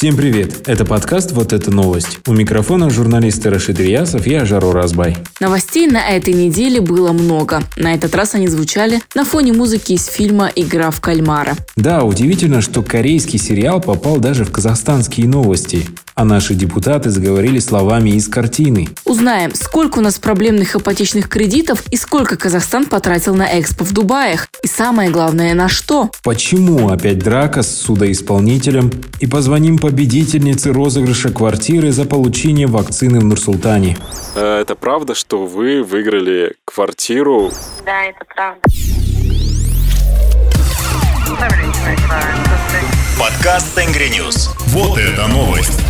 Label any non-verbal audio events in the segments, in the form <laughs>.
Всем привет! Это подкаст «Вот это новость». У микрофона журналисты Рашид Ильясов и Ажару Разбай. Новостей на этой неделе было много. На этот раз они звучали на фоне музыки из фильма «Игра в кальмара». Да, удивительно, что корейский сериал попал даже в казахстанские новости а наши депутаты заговорили словами из картины. Узнаем, сколько у нас проблемных ипотечных кредитов и сколько Казахстан потратил на экспо в Дубаях. И самое главное, на что? Почему опять драка с судоисполнителем? И позвоним победительнице розыгрыша квартиры за получение вакцины в Нур-Султане. Э, это правда, что вы выиграли квартиру? Да, это правда. Подкаст Tengri News. Вот это новость.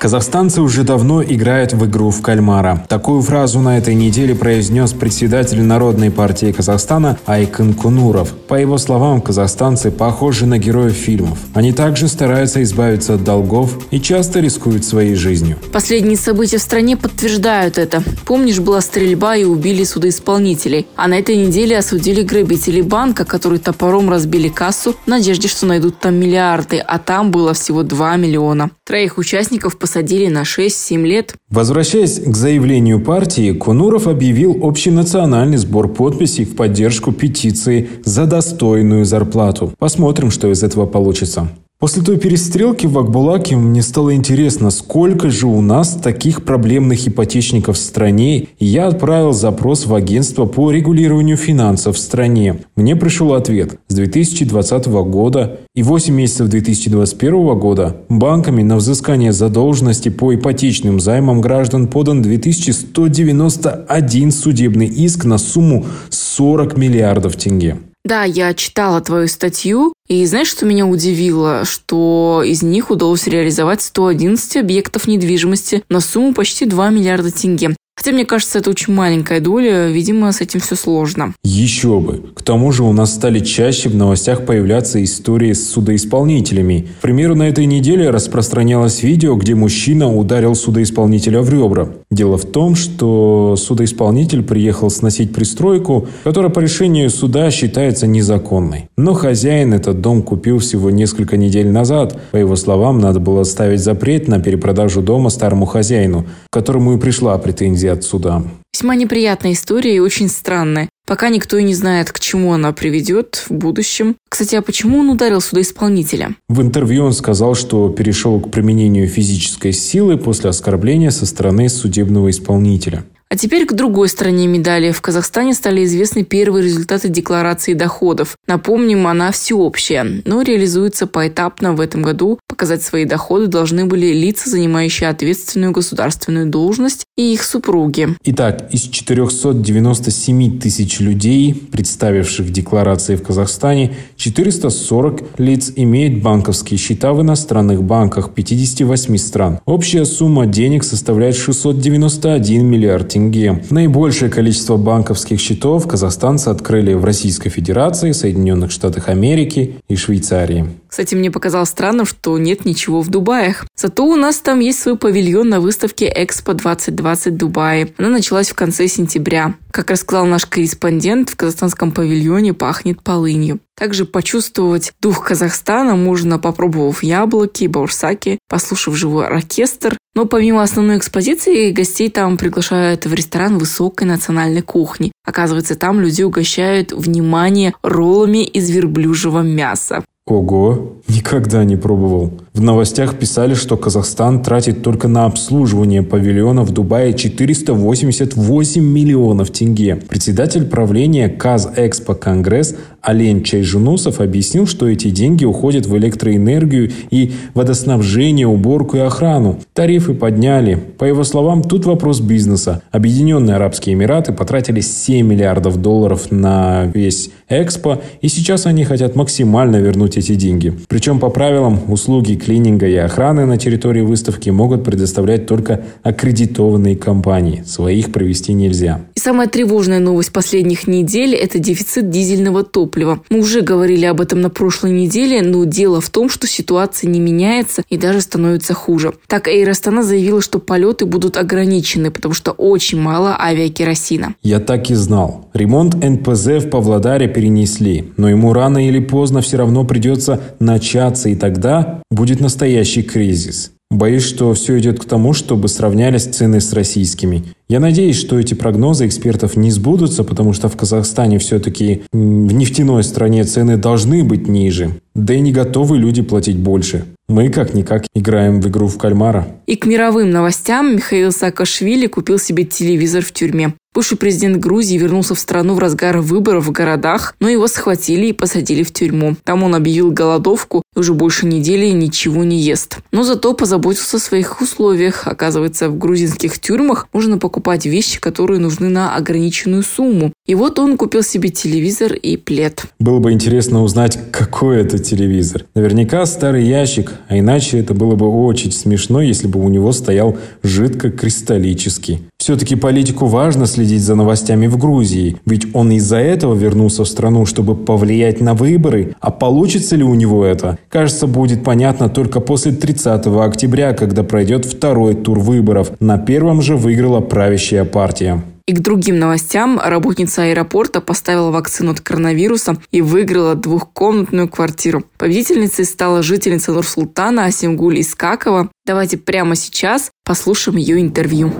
Казахстанцы уже давно играют в игру в кальмара. Такую фразу на этой неделе произнес председатель Народной партии Казахстана Айкын Конуров. По его словам, казахстанцы похожи на героев фильмов. Они также стараются избавиться от долгов и часто рискуют своей жизнью. Последние события в стране подтверждают это. Помнишь, была стрельба и убили судоисполнителей. А на этой неделе осудили грабителей банка, которые топором разбили кассу в надежде, что найдут там миллиарды, а там было всего 2 миллиона. Троих участников посадили на 6-7 лет. Возвращаясь к заявлению партии, Кунуров объявил общенациональный сбор подписей в поддержку петиции за достойную зарплату. Посмотрим, что из этого получится. После той перестрелки в Акбулаке мне стало интересно, сколько же у нас таких проблемных ипотечников в стране, и я отправил запрос в агентство по регулированию финансов в стране. Мне пришел ответ. С 2020 года и 8 месяцев 2021 года банками на взыскание задолженности по ипотечным займам граждан подан 2191 судебный иск на сумму 40 миллиардов тенге. Да, я читала твою статью, и знаешь, что меня удивило? Что из них удалось реализовать 111 объектов недвижимости на сумму почти 2 миллиарда тенге. Хотя, мне кажется, это очень маленькая доля, видимо, с этим все сложно. Еще бы. К тому же у нас стали чаще в новостях появляться истории с судоисполнителями. К примеру, на этой неделе распространялось видео, где мужчина ударил судоисполнителя в ребра. Дело в том, что судоисполнитель приехал сносить пристройку, которая по решению суда считается незаконной. Но хозяин этот дом купил всего несколько недель назад. По его словам, надо было ставить запрет на перепродажу дома старому хозяину, которому и пришла претензия отсюда. Весьма неприятная история и очень странная. Пока никто и не знает, к чему она приведет в будущем. Кстати, а почему он ударил судоисполнителя? В интервью он сказал, что перешел к применению физической силы после оскорбления со стороны судебного исполнителя. А теперь к другой стороне медали. В Казахстане стали известны первые результаты декларации доходов. Напомним, она всеобщая, но реализуется поэтапно в этом году. Показать свои доходы должны были лица, занимающие ответственную государственную должность, и их супруги. Итак, из 497 тысяч людей, представивших декларации в Казахстане, 440 лиц имеют банковские счета в иностранных банках 58 стран. Общая сумма денег составляет 691 миллиард тенге тенге. Наибольшее количество банковских счетов казахстанцы открыли в Российской Федерации, Соединенных Штатах Америки и Швейцарии. Кстати, мне показалось странным, что нет ничего в Дубаях. Зато у нас там есть свой павильон на выставке Экспо 2020 Дубае. Она началась в конце сентября. Как рассказал наш корреспондент, в казахстанском павильоне пахнет полынью. Также почувствовать дух Казахстана можно, попробовав яблоки, баурсаки, послушав живой оркестр. Но помимо основной экспозиции, гостей там приглашают в ресторан высокой национальной кухни. Оказывается, там люди угощают внимание роллами из верблюжьего мяса. Ого, никогда не пробовал. В новостях писали, что Казахстан тратит только на обслуживание павильона в Дубае 488 миллионов тенге. Председатель правления Казэкспо Конгресс Олень Чайжунусов объяснил, что эти деньги уходят в электроэнергию и водоснабжение, уборку и охрану. Тарифы подняли. По его словам, тут вопрос бизнеса. Объединенные Арабские Эмираты потратили 7 миллиардов долларов на весь Экспо, и сейчас они хотят максимально вернуть эти деньги. Причем по правилам услуги клининга и охраны на территории выставки могут предоставлять только аккредитованные компании. Своих провести нельзя. И самая тревожная новость последних недель – это дефицит дизельного топлива. Мы уже говорили об этом на прошлой неделе, но дело в том, что ситуация не меняется и даже становится хуже. Так, Эйр Астана заявила, что полеты будут ограничены, потому что очень мало авиакеросина. Я так и знал. Ремонт НПЗ в Павлодаре перенесли, но ему рано или поздно все равно придется придется начаться, и тогда будет настоящий кризис. Боюсь, что все идет к тому, чтобы сравнялись цены с российскими. Я надеюсь, что эти прогнозы экспертов не сбудутся, потому что в Казахстане все-таки в нефтяной стране цены должны быть ниже. Да и не готовы люди платить больше. Мы как-никак играем в игру в кальмара. И к мировым новостям Михаил Саакашвили купил себе телевизор в тюрьме. Бывший президент Грузии вернулся в страну в разгар выборов в городах, но его схватили и посадили в тюрьму. Там он объявил голодовку и уже больше недели ничего не ест. Но зато позаботился о своих условиях. Оказывается, в грузинских тюрьмах можно покупать вещи, которые нужны на ограниченную сумму. И вот он купил себе телевизор и плед. Было бы интересно узнать, какой это телевизор. Наверняка старый ящик, а иначе это было бы очень смешно, если бы у него стоял жидкокристаллический. Все-таки политику важно следить за новостями в Грузии, ведь он из-за этого вернулся в страну, чтобы повлиять на выборы. А получится ли у него это? Кажется, будет понятно только после 30 октября, когда пройдет второй тур выборов. На первом же выиграла правящая партия. И к другим новостям работница аэропорта поставила вакцину от коронавируса и выиграла двухкомнатную квартиру. Победительницей стала жительница Нур-Султана Асимгуль Искакова. Давайте прямо сейчас послушаем ее интервью.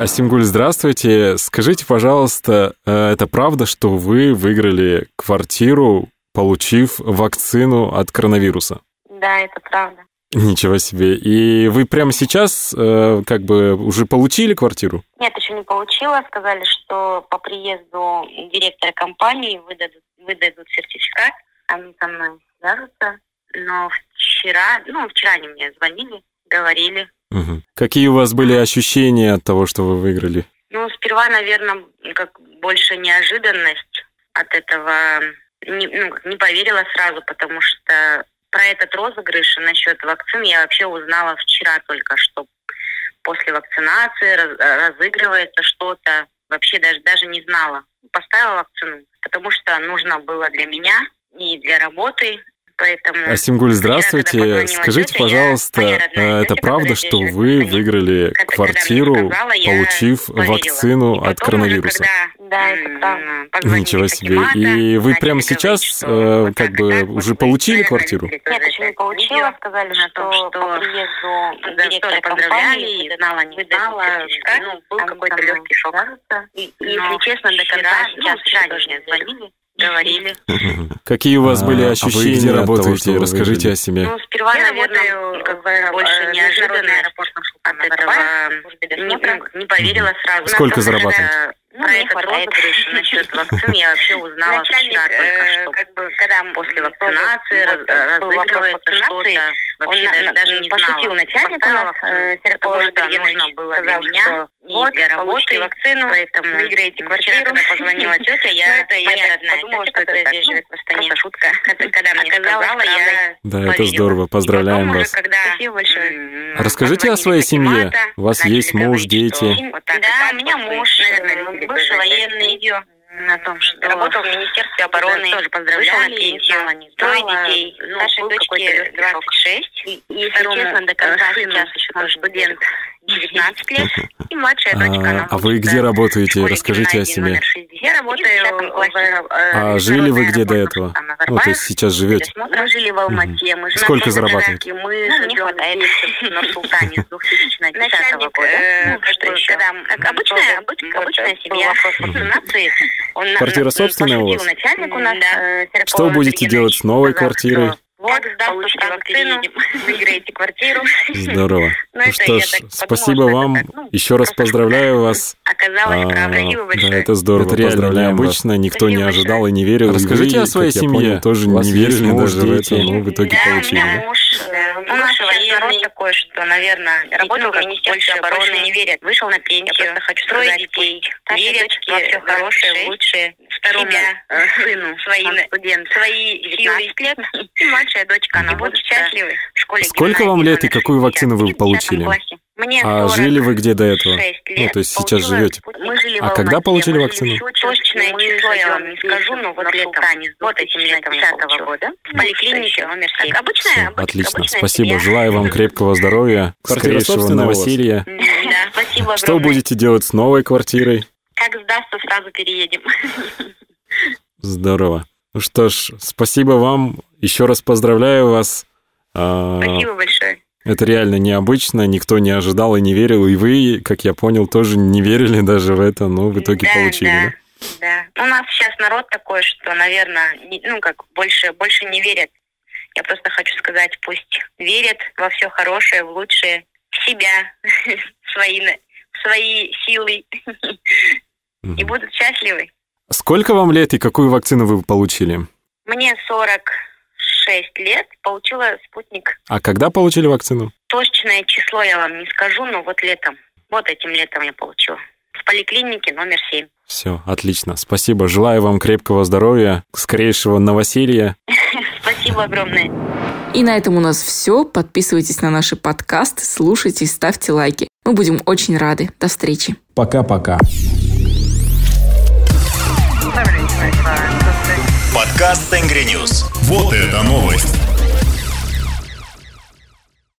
Асимгуль, здравствуйте. Скажите, пожалуйста, э, это правда, что вы выиграли квартиру, получив вакцину от коронавируса? Да, это правда. Ничего себе. И вы прямо сейчас э, как бы уже получили квартиру? Нет, еще не получила. Сказали, что по приезду директора компании выдадут, выдадут сертификат. Они со мной свяжутся. Но вчера, ну, вчера они мне звонили, говорили. Угу. Какие у вас были ощущения от того, что вы выиграли? Ну, сперва, наверное, как больше неожиданность от этого. Не, ну, не поверила сразу, потому что про этот розыгрыш насчет вакцин я вообще узнала вчера только, что после вакцинации раз, разыгрывается что-то. Вообще даже, даже не знала. Поставила вакцину, потому что нужно было для меня и для работы, Поэтому Асимгуль, здравствуйте. Скажите, пожалуйста, э, это правда, что вы выиграли квартиру, получив вакцину от коронавируса? Да, это правда. Ничего себе. И вы прямо сейчас э, как бы уже получили квартиру? Нет, еще не получила. Сказали, что по приезду директора поздравляли, знала, не знала. Ну, был какой-то легкий шок. И, если честно, до конца сейчас вчера звонили говорили. <laughs> Какие у вас были ощущения? А вы где работаете? Расскажите о себе. Ну, сперва, я наверное, как бы больше неожиданно от этого не поверила сразу. Сколько зарабатываете? Ну, про этот розыгрыш насчет вакцин я вообще узнала Начальник, вчера только э, что. Как бы, когда после вакцинации раз, разыгрывается что-то, вообще он даже, даже не пошутил начальник у нас, э, что нужно было для меня и вот, для работы, вакцину, поэтому выиграете квартиру. Вчера, когда позвонила <laughs> тетя, я, это, я подумала, что это здесь живет в Астане. Шутка. <laughs> Когда мне сказала, я Да, это здорово, поздравляем вас. Спасибо большое. Расскажите о своей семье. У вас есть муж, дети. Да, у меня муж, наверное, бывший военный, на том, что работал в Министерстве обороны, тоже поздравляла, на пенсию, трое детей, ну, старшей дочке 26, и, если честно, до конца сейчас еще тоже студент 19 лет, и младшая дочка, она А вы где работаете? Расскажите о себе. Работаю в... Э, а жили вы где до этого? Ну, то есть сейчас живете? Мы жили в Алмате, мы Сколько зарабатываете? Мы ну, живем в Нур-Султане с 2010 года. Э, ну, что еще? Обычная, обычная семья. Квартира собственная у вас? Начальник у нас. Что будете делать с новой квартирой? Вот, получите вакцину, <laughs> <laughs> выиграете квартиру. Здорово. Ну, ну что ж, спасибо вам. Ну, Еще раз поздравляю вас. Оказалось, правда. Спасибо большое. Да, это здорово. Это реально необычно. Никто не ожидал и не верил. Расскажите о своей семье. тоже не верили даже в это, но в итоге получили. Да, муж, у нас народ такой, что, наверное, работал в Министерстве обороны, не верят. Вышел на пенсию. Я просто хочу строить детей. Верят во все хорошее, лучшее. Второму <laughs> сыну, <laughs> своим студент, свои 19 лет. <laughs> И младшая дочка, она будет в школе Сколько вам лет и какую вакцину вы получили? Мне а жили вы где до этого? Лет, ну, то есть сейчас живете? Мы жили а когда получили вакцину? Точное число я вам не скажу, но вот летом, вот этим летом 10 года, в поликлинике номер 7. Обычная, Все, отлично, спасибо. Желаю вам крепкого здоровья, скорейшего новоселья. Да, спасибо Что будете делать с новой квартирой? Как сдастся, сразу переедем. Здорово. Ну что ж, спасибо вам Еще раз поздравляю вас. А, Спасибо большое. Это реально необычно, никто не ожидал и не верил, и вы, как я понял, тоже не верили даже в это, но в итоге да, получили, да? Да. да. У нас сейчас народ такой, что, наверное, ну как больше больше не верят. Я просто хочу сказать, пусть верят во все хорошее, в лучшее, в себя, <laughs> в свои, в свои силы <laughs> и будут счастливы. Сколько вам лет и какую вакцину вы получили? Мне 46 лет, получила спутник. А когда получили вакцину? Точное число я вам не скажу, но вот летом. Вот этим летом я получила. В поликлинике номер 7. Все, отлично. Спасибо. Желаю вам крепкого здоровья, скорейшего новоселья. <laughs> Спасибо огромное. И на этом у нас все. Подписывайтесь на наши подкасты, слушайте, ставьте лайки. Мы будем очень рады. До встречи. Пока-пока. Подкаст Tengri News. Вот это новость.